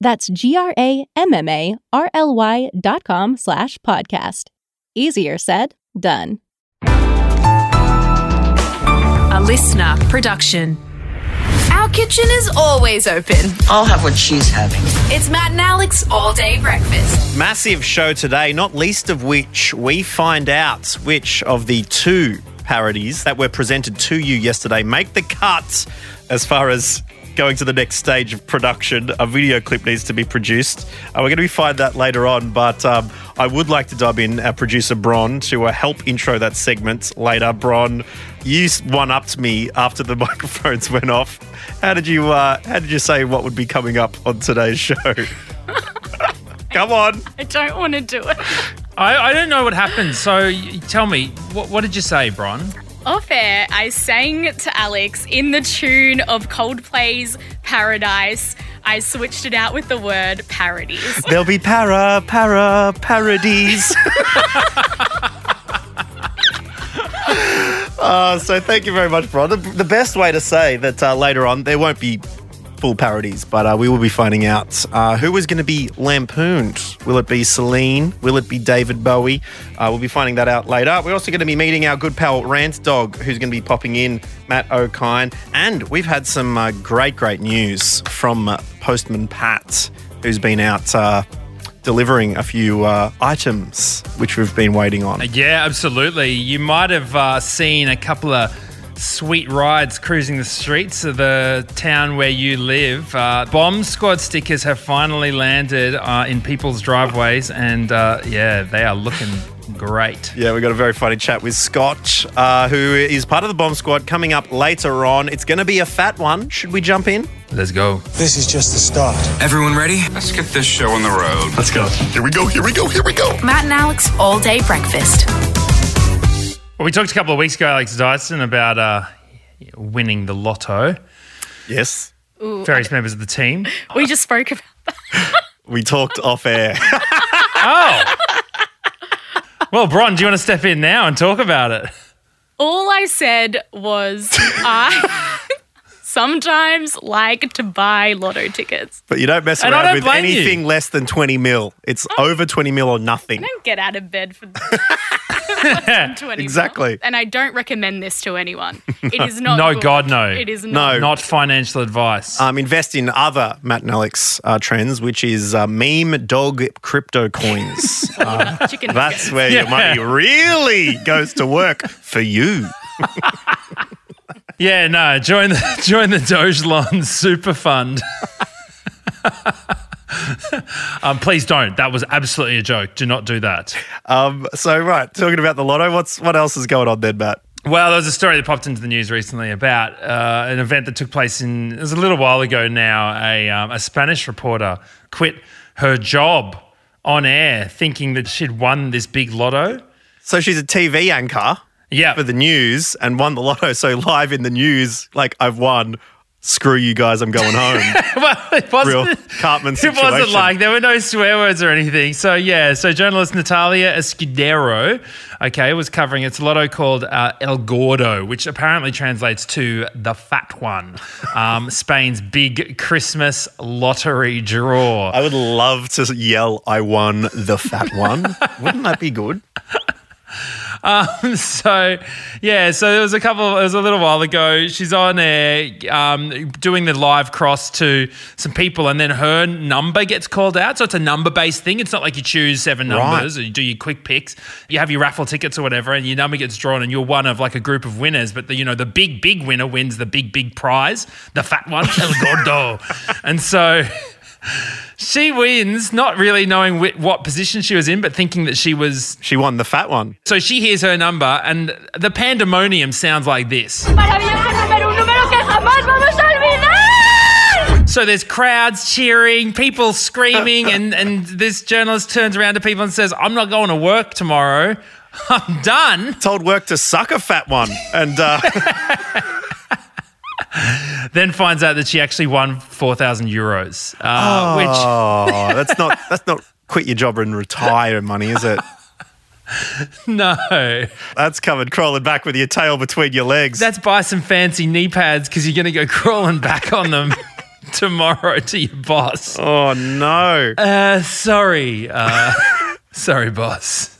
That's G-R-A-M-M-A-R-L-Y dot com slash podcast. Easier said, done. A listener production. Our kitchen is always open. I'll have what she's having. It's Matt and Alex all day breakfast. Massive show today, not least of which we find out which of the two parodies that were presented to you yesterday make the cut as far as going to the next stage of production. A video clip needs to be produced. Uh, we're going to be find that later on, but um, I would like to dub in our producer Bron to uh, help intro that segment later. Bron, you one upped me after the microphones went off. How did you uh, How did you say what would be coming up on today's show? Come on. I don't want to do it. I, I don't know what happened. So tell me, what, what did you say, Bron? Off air, I sang to Alex in the tune of Coldplay's Paradise. I switched it out with the word parodies. There'll be para, para, parodies. uh, so thank you very much, Bron. The, the best way to say that uh, later on there won't be full parodies, but uh, we will be finding out uh, who is going to be lampooned. Will it be Celine? Will it be David Bowie? Uh, we'll be finding that out later. We're also going to be meeting our good pal Rant Dog, who's going to be popping in, Matt Okine. And we've had some uh, great, great news from Postman Pat, who's been out uh, delivering a few uh, items which we've been waiting on. Yeah, absolutely. You might have uh, seen a couple of sweet rides cruising the streets of the town where you live. Uh, bomb squad stickers have finally landed uh, in people's driveways, and uh, yeah, they are looking great. Yeah, we got a very funny chat with Scott, uh, who is part of the bomb squad, coming up later on. It's going to be a fat one. Should we jump in? Let's go. This is just the start. Everyone ready? Let's get this show on the road. Let's go. Here we go, here we go, here we go. Matt and Alex all day breakfast. Well, we talked a couple of weeks ago, Alex Dyson, about uh, winning the lotto. Yes. Various members of the team. We just spoke about We talked off air. Oh. Well, Bron, do you want to step in now and talk about it? All I said was I sometimes like to buy lotto tickets. But you don't mess And I around don't with blame you. anything less than 20 mil. It's over 20 mil or nothing. I don't get out of bed for less than 20 Exactly. And I don't recommend this to anyone. It is not No, good. God, no. It is not. No. not. Not financial advice. Um, invest in other Matt and Alex uh, trends, which is uh, meme dog crypto coins. Uh, Chicken that's nuggets. where your money really goes to work for you. Yeah, no, join the join the Dogelon Super Fund. um, please don't. That was absolutely a joke. Do not do that. Um, so, right, talking about the lotto, what's what else is going on then, Matt? Well, there was a story that popped into the news recently about uh, an event that took place in it was a little while ago now. A um, a Spanish reporter quit her job on air, thinking that she'd won this big lotto. So she's a TV anchor Yeah, for the news and won the lotto. So live in the news, like I've won. Screw you guys, I'm going home. well, it wasn't. Real Cartman situation. It wasn't like there were no swear words or anything. So yeah, so journalist Natalia Escudero, okay, was covering its lotto called uh, El Gordo, which apparently translates to the fat one, um, Spain's big Christmas lottery draw. I would love to yell, I won the fat one. Wouldn't that be good? Um, so yeah, so there was a couple. It was a little while ago. She's on there um, doing the live cross to some people, and then her number gets called out. So it's a number based thing. It's not like you choose seven Right. numbers or you do your quick picks. You have your raffle tickets or whatever, and your number gets drawn, and you're one of like a group of winners. But the you know the big big winner wins the big big prize, the fat one, El Gordo, and so. She wins, not really knowing whi- what position she was in, but thinking that she was She won the fat one. so she hears her number, and the pandemonium sounds like this. Maravilloso número, un número que jamás vamos a olvidar. So there's crowds cheering, people screaming, and, and this journalist turns around to people and says, I'm not going to work tomorrow. I'm done. Told work to suck a fat one. And uh, Then finds out that she actually won 4,000 euros, uh, which oh, that's not that's not quit your job and retire money, is it? no. That's coming crawling back with your tail between your legs. That's buy some fancy knee pads because you're going to go crawling back on them tomorrow to your boss. oh no. Uh, sorry. Uh, sorry, boss.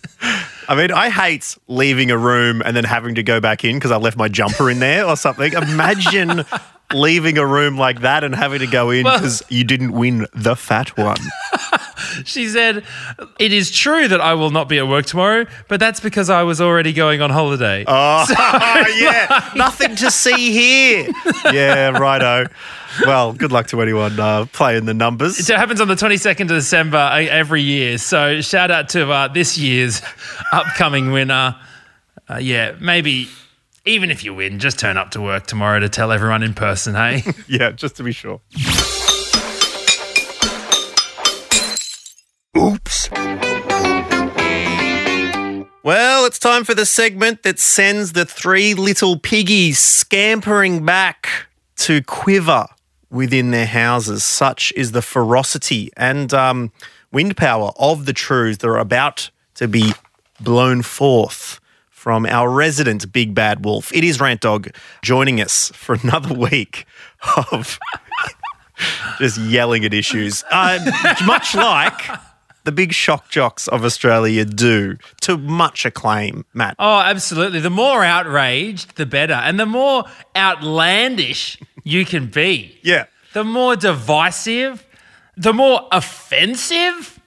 I mean, I hate leaving a room and then having to go back in because I left my jumper in there or something. Imagine leaving a room like that and having to go in Well- because you didn't win the fat one. She said, It is true that I will not be at work tomorrow, but that's because I was already going on holiday. Oh, yeah. Nothing to see here. Yeah, righto. Well, good luck to anyone uh, playing the numbers. So it happens on the 22nd of December uh, every year. So shout out to uh, this year's upcoming winner. Uh, yeah, maybe even if you win, just turn up to work tomorrow to tell everyone in person, hey? Yeah, just to be sure. Oops. Well, it's time for the segment that sends the three little piggies scampering back to quiver within their houses. Such is the ferocity and um, wind power of the truths that are about to be blown forth from our resident big bad wolf. It is Rant Dog joining us for another week of just yelling at issues. Uh, much like the big shock jocks of Australia do to much acclaim, Matt. oh, absolutely. The more outraged, the better. And the more outlandish you can be. Yeah. the more divisive, the more offensive,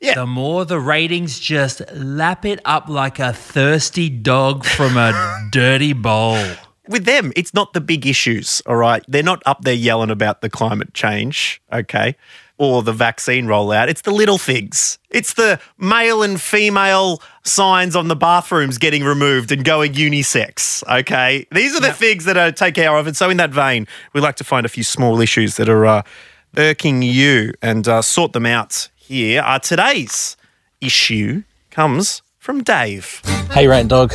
Yeah. the more the ratings just lap it up like a thirsty dog from a dirty bowl. With them, it's not the big issues, all right? They're not up there yelling about the climate change, okay? Or the vaccine rollout. It's the little things. It's the male and female signs on the bathrooms getting removed and going unisex, okay? These are the things that I take care of. And so, in that vein, we like to find a few small issues that are uh, irking you and uh, sort them out here. Uh, today's issue comes from Dave. Hey, Rant Dog.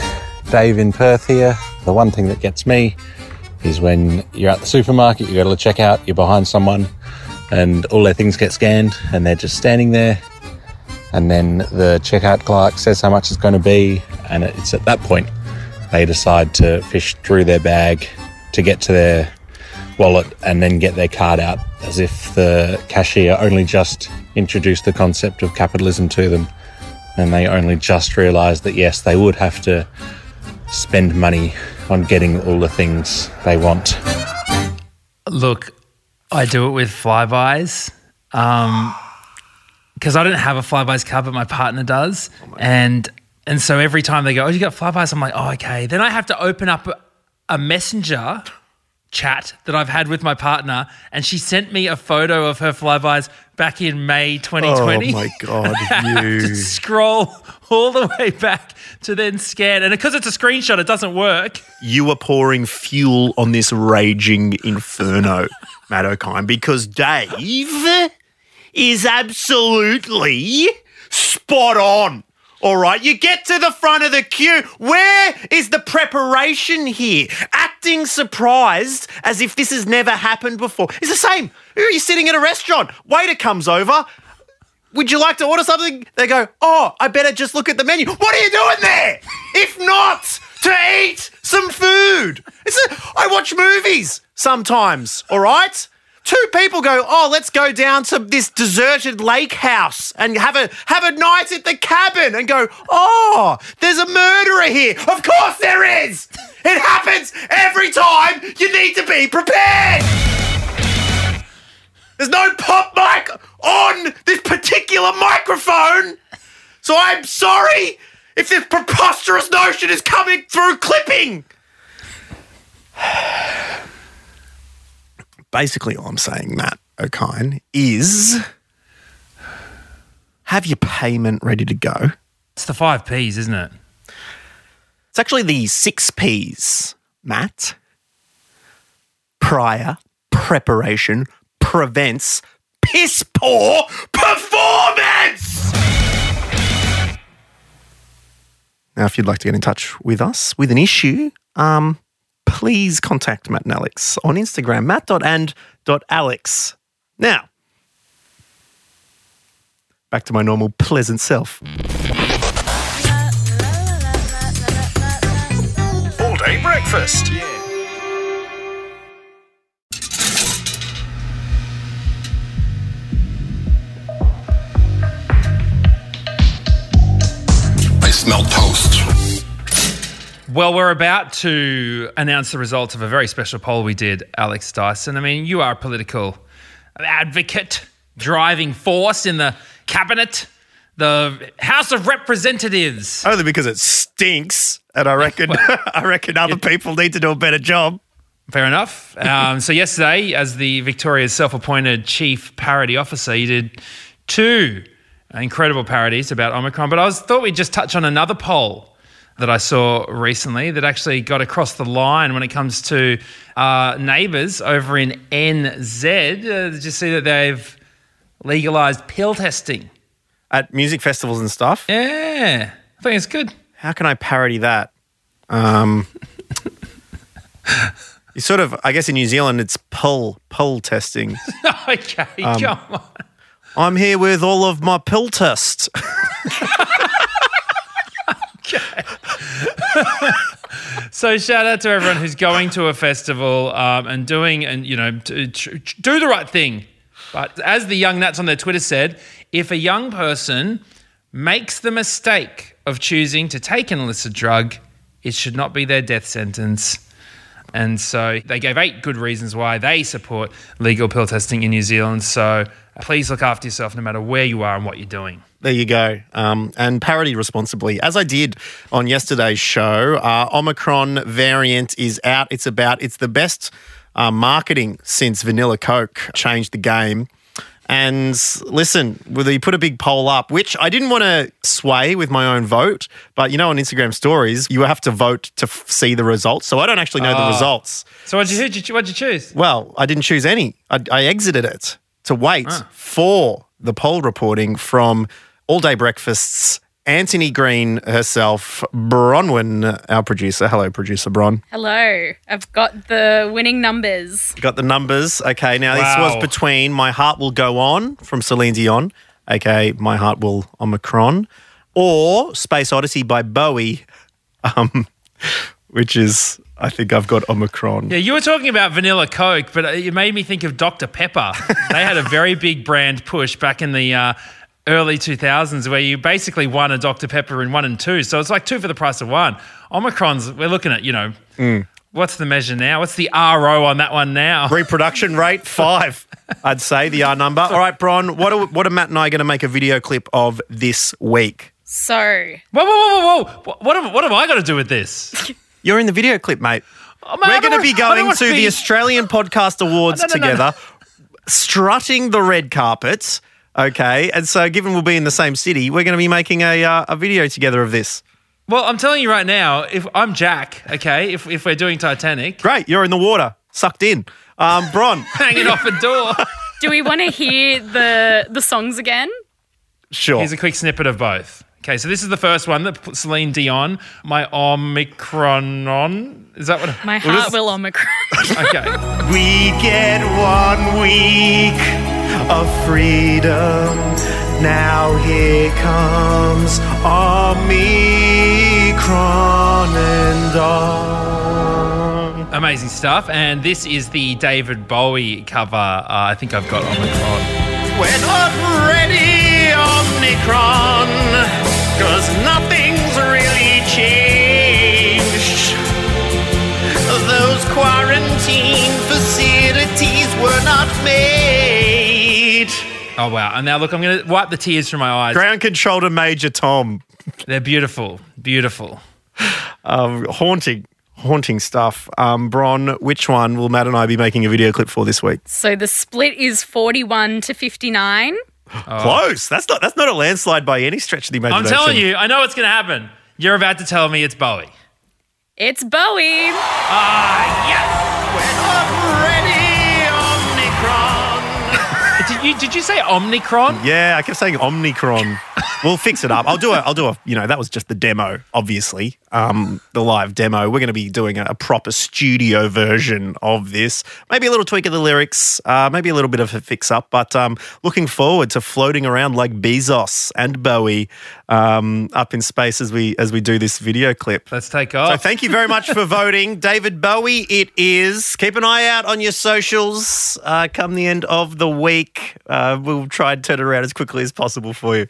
Dave in Perth here. The one thing that gets me is when you're at the supermarket, you go to the checkout, you're behind someone, and all their things get scanned, and they're just standing there. And then the checkout clerk says how much it's going to be, and it's at that point they decide to fish through their bag to get to their wallet and then get their card out as if the cashier only just introduced the concept of capitalism to them and they only just realised that yes, they would have to spend money on getting all the things they want. Look, I do it with Flybuys. Um, because I don't have a Flybuys card, but my partner does, and and so every time they go, "Oh, you got Flybuys," I'm like, "Oh, okay." Then I have to open up a, a messenger chat that I've had with my partner, and she sent me a photo of her Flybuys back in May 2020. Oh my God, you. scroll all the way back to then scan, and because it's a screenshot, it doesn't work. you are pouring fuel on this raging inferno, Matt Okine, because Dave is absolutely spot on. All right, you get to the front of the queue. Where is the preparation here? Acting surprised as if this has never happened before. It's the same. You're sitting at a restaurant. Waiter comes over. Would you like to order something? They go, Oh, I better just look at the menu. What are you doing there? If not to eat some food. It's a, I watch movies sometimes, all right? Two people go, oh, let's go down to this deserted lake house and have a have a night at the cabin and go, oh, there's a murderer here. Of course there is. It happens every time. You need to be prepared. There's no pop mic on this particular microphone. So I'm sorry if this preposterous notion is coming through clipping. Basically, all I'm saying, Matt Okine, is have your payment ready to go. It's the five P's, isn't it? It's actually the six P's, Matt. Prior preparation prevents piss poor performance. Now, if you'd like to get in touch with us with an issue, um, please contact Matt and Alex on Instagram, matt.and.alex. Now, back to my normal pleasant self. All day breakfast. I smell toast. Well, we're about to announce the results of a very special poll we did, Alex Dyson. I mean, you are a political advocate, driving force in the cabinet, the House of Representatives. Only because it stinks, and I reckon I reckon other people need to do a better job. Fair enough. Um, so yesterday, as the Victoria's self-appointed chief parody officer, you did two incredible parodies about Omicron. But I was thought we'd just touch on another poll that I saw recently that actually got across the line when it comes to uh, neighbours over in NZ. Uh, did you see that they've legalised pill testing? At music festivals and stuff. Yeah, I think it's good. How can I parody that? Um, you sort of, I guess in New Zealand, it's pull pull testing. okay, come on. I'm here with all of my pill tests. Okay. so shout out to everyone who's going to a festival um, and doing and you know t- t- do the right thing. But as the young Nats on their Twitter said, if a young person makes the mistake of choosing to take an illicit drug, it should not be their death sentence. And so they gave eight good reasons why they support legal pill testing in New Zealand. So please look after yourself no matter where you are and what you're doing. There you go. Um, and parody responsibly. As I did on yesterday's show, uh, Omicron variant is out. It's about, it's the best uh, marketing since Vanilla Coke changed the game. And listen, we put a big poll up, which I didn't want to sway with my own vote, but you know, on Instagram stories, you have to vote to f- see the results. So I don't actually know the Oh. results. So what'd you, who'd you, what'd you choose? Well, I didn't choose any. I, I exited it to wait for the poll reporting from All Day Breakfast's Antony Green herself, Bronwyn, our producer. Hello, producer Bron. Hello. I've got the winning numbers. Got the numbers. Okay, now this was between My Heart Will Go On from Celine Dion, aka My Heart Will Omicron, or Space Odyssey by Bowie, um, which is, I think I've got Omicron. Yeah, you were talking about vanilla Coke, but it made me think of Dr. Pepper. they had a very big brand push back in the uh, early 2000s where you basically won a Dr. Pepper in one and two. So it's like two for the price of one. Omicron's, we're looking at, you know, what's the measure now? What's the RO on that one now? Reproduction rate five, I'd say the R number. All right, Bron, what are, what are Matt and I going to make a video clip of this week? So, Whoa, whoa, whoa, whoa, whoa. What have, what have I got to do with this? You're in the video clip, mate. Oh, man, We're going to be wanna- I don't going wanna be- the Australian Podcast Awards No, no, no, no. together, strutting the red carpet. Okay, and so given we'll be in the same city, we're going to be making a uh, a video together of this. Well, I'm telling you right now, if I'm Jack, okay, if, if we're doing Titanic, Great, you're in the water, sucked in. Um, Bron, hanging off a door. do we want to hear the the songs again? sure. Here's a quick snippet of both. Okay, so this is the first one that put Celine Dion, my Omicron on. Is that what? My what is- heart will Omicron. Okay. We get one week of freedom. Now here comes Omicron and dawn. Amazing stuff. And this is the David Bowie cover. Uh, I think I've got Omicron. We're not ready, Oh, wow. And now, look, I'm going to wipe the tears from my eyes. Ground control to Major Tom. They're beautiful. Beautiful. Um, haunting, haunting stuff. Um, Bron, which one will Matt and I be making a video clip for this week? So the split is 41 to 59. Close. That's not that's not a landslide by any stretch of the imagination. I'm telling you, I know what's going to happen. You're about to tell me it's Bowie. It's Bowie. Ah, yes. Did you, did you say Omnicron? Yeah, I kept saying Omnicron. We'll fix it up. I'll do a. I'll do a. You know, that was just the demo, obviously. Um, the live demo. We're going to be doing a, a proper studio version of this. Maybe a little tweak of the lyrics. Uh, maybe a little bit of a fix up. But um, looking forward to floating around like Bezos and Bowie um, up in space as we as we do this video clip. Let's take So off. thank you very much for voting, David Bowie. It is. Keep an eye out on your socials. Uh, come the end of the week, uh, we'll try and turn it around as quickly as possible for you.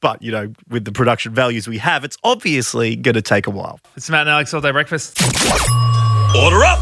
But you know, with the production values we have, it's obviously going to take a while. It's Matt and Alex All Day Breakfast. Order up!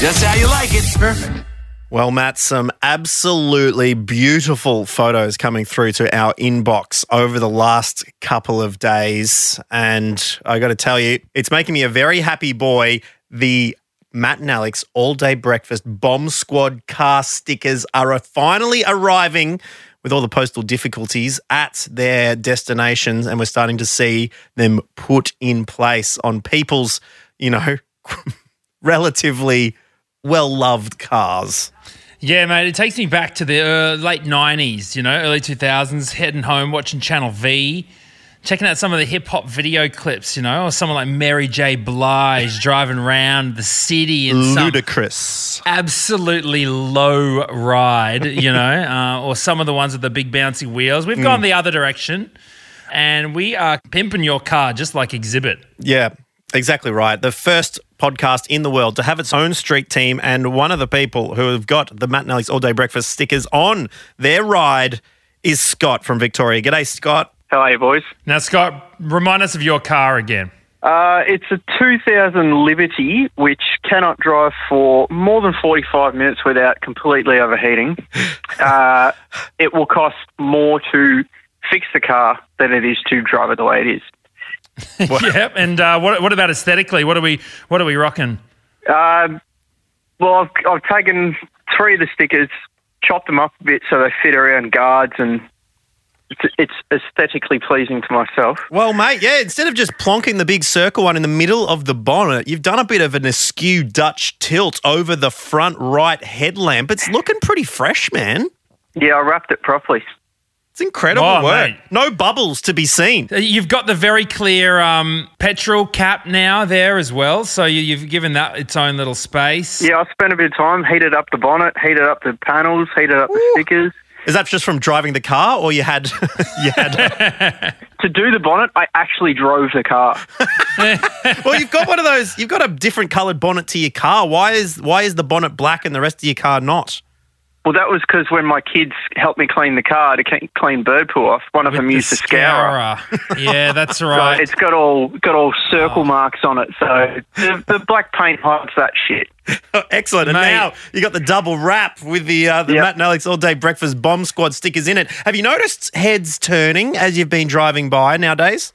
Just how you like it. Perfect. Well, Matt, some absolutely beautiful photos coming through to our inbox over the last couple of days. And I got to tell you, it's making me a very happy boy. The Matt and Alex all day breakfast bomb squad car stickers are finally arriving with all the postal difficulties at their destinations. And we're starting to see them put in place on people's, you know, relatively well loved cars. Yeah, mate, it takes me back to the uh, late 90s, you know, early 2000s, heading home, watching Channel V, checking out some of the hip hop video clips, you know, or someone like Mary J. Blige driving around the city in Ludacris. absolutely low ride, you know, uh, or some of the ones with the big bouncy wheels. We've gone the other direction and we are pimping your car just like Xzibit. Yeah, exactly right. The first podcast in the world to have its own street team, and one of the people who have got the Matt and Alex All Day Breakfast stickers on their ride is Scott from Victoria. G'day, Scott. How are you, boys? Now, Scott, remind us of your car again. Uh, it's a 2000 Liberty, which cannot drive for more than 45 minutes without completely overheating. Uh, it will cost more to fix the car than it is to drive it the way it is. yep. And uh, what, what about aesthetically? What are we what are we rocking? Um, well, I've, I've taken three of the stickers, chopped them up a bit so they fit around guards, and it's, it's aesthetically pleasing to myself. Well, mate, yeah, instead of just plonking the big circle one in the middle of the bonnet, you've done a bit of an askew Dutch tilt over the front right headlamp. It's looking pretty fresh, man. Yeah, I wrapped it properly. It's incredible Oh, work. mate. No bubbles to be seen. Uh, You've got the very clear um, petrol cap now there as well. So you, you've given that its own little space. Yeah, I spent a bit of time, heated up the bonnet, heated up the panels, heated up the stickers. Is that just from driving the car, or you had you had? To do the bonnet, I actually drove the car. well, you've got one of those. You've got a different coloured bonnet to your car. Why is why is the bonnet black and the rest of your car not? Well, that was because when my kids helped me clean the car to clean bird poo off, one of them The used a scourer. scourer. yeah, that's So right. it's got all got all circle marks on it. So the, the black paint hides that shit. Excellent. And Mate. now you got the double wrap with the uh, the Yep. Matt and Alex All Day Breakfast Bomb Squad stickers in it. Have you noticed heads turning as you've been driving by nowadays?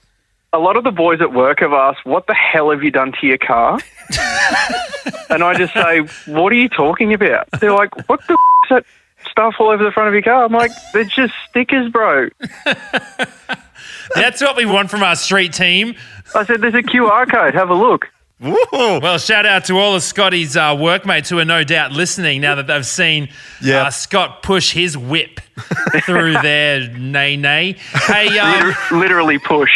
A lot of the boys at work have asked, "What the hell have you done to your car?" and I just say, "What are you talking about?" They're like, "What the f- is that stuff all over the front of your car?" I'm like, "They're just stickers, bro." That's what we want from our street team. I said, "There's a QR code. Have a look." Woo. Well, shout out to all of Scotty's uh, workmates who are no doubt listening now that they've seen Yeah. uh, Scott push his whip through their nay nay. Hey, um, literally push.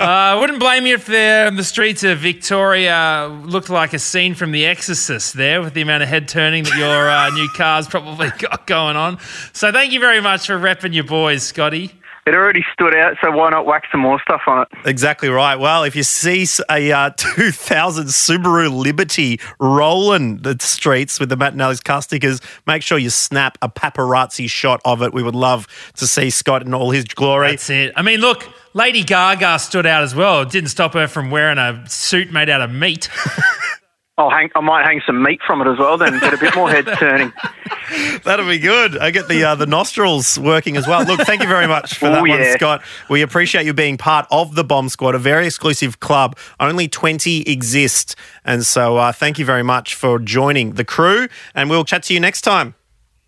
I wouldn't blame you if the, the streets of Victoria looked like a scene from The Exorcist there with the amount of head turning that your uh, new car's probably got going on. So thank you very much for repping your boys, Scotty. It already stood out, so why not whack some more stuff on it? Exactly right. Well, if you see a uh, 2000 Subaru Liberty rolling the streets with the Matt and car stickers, make sure you snap a paparazzi shot of it. We would love to see Scott in all his glory. That's it. I mean, look, Lady Gaga stood out as well. It didn't stop her from wearing a suit made out of meat. I'll hang, I might hang some meat from it as well, then get a bit more head turning. That'll be good. I get the uh, the nostrils working as well. Look, thank you very much for that Oh, one, yeah. Scott. We appreciate you being part of the Bomb Squad, a very exclusive club. Only 20 exist. And so uh, thank you very much for joining the crew. And we'll chat to you next time.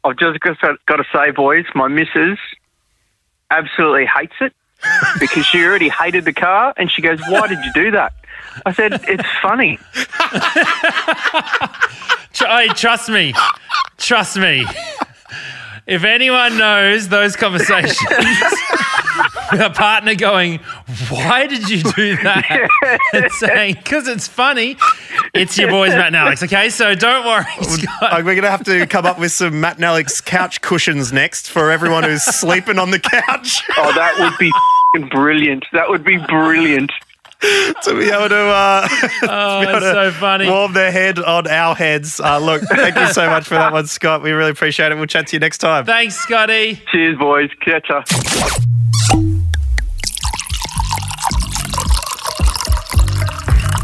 I've just got to, got to say, boys, my missus absolutely hates it because she already hated the car, and she goes, "Why did you do that?" I said, "It's funny." Tr- hey, trust me. Trust me. If anyone knows those conversations with a partner going, Why did you do that? and saying, Because it's funny, it's your boys, Matt and Alex, okay? So don't worry, Scott. Uh, we're going to have to come up with some Matt and Alex couch cushions next for everyone who's sleeping on the couch Oh, that would be f***ing brilliant. That would be brilliant. to be able to, uh, Oh, be able it's to so funny. warm their head on our heads. Uh, look, thank you so much for that one, Scott. We really appreciate it. We'll chat to you next time. Thanks, Scotty. Cheers, boys. Catch ya.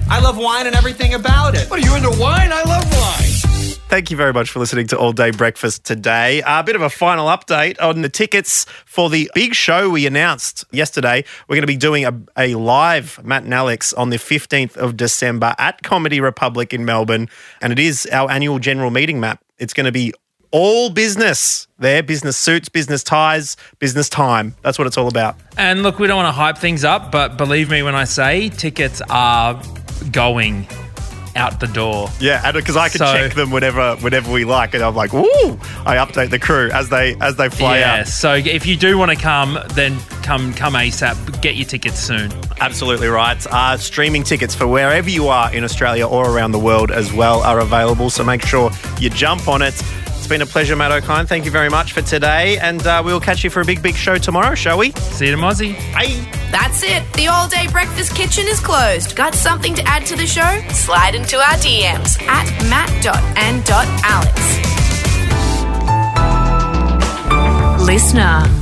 I love wine and everything about it. What are you into wine? I love wine. Thank you very much for listening to All Day Breakfast today. A bit of a final update on the tickets for the big show we announced yesterday. We're going to be doing a, a live Matt and Alex on the 15th of December at Comedy Republic in Melbourne. And it is our annual general meeting, map. It's going to be all business there business suits, business ties, business time. That's what it's all about. And look, we don't want to hype things up, but believe me when I say tickets are going out the door. Yeah, because I can So- check them whenever whenever we like, and I'm like, "Woo!" I update the crew as they as they fly yeah, out. so if you do want to come, then come come ASAP. Get your tickets soon. Absolutely right. Uh, streaming tickets for wherever you are in Australia or around the world as well are available. So make sure you jump on it. It's been a pleasure, Matt Okine. Thank you very much for today, and uh, we'll catch you for a big, big show tomorrow, shall we? See you to Mozzie. Bye. That's it. The all day breakfast kitchen is closed. Got something to add to the show? Slide into our DMs at matt.and.alex. Listener.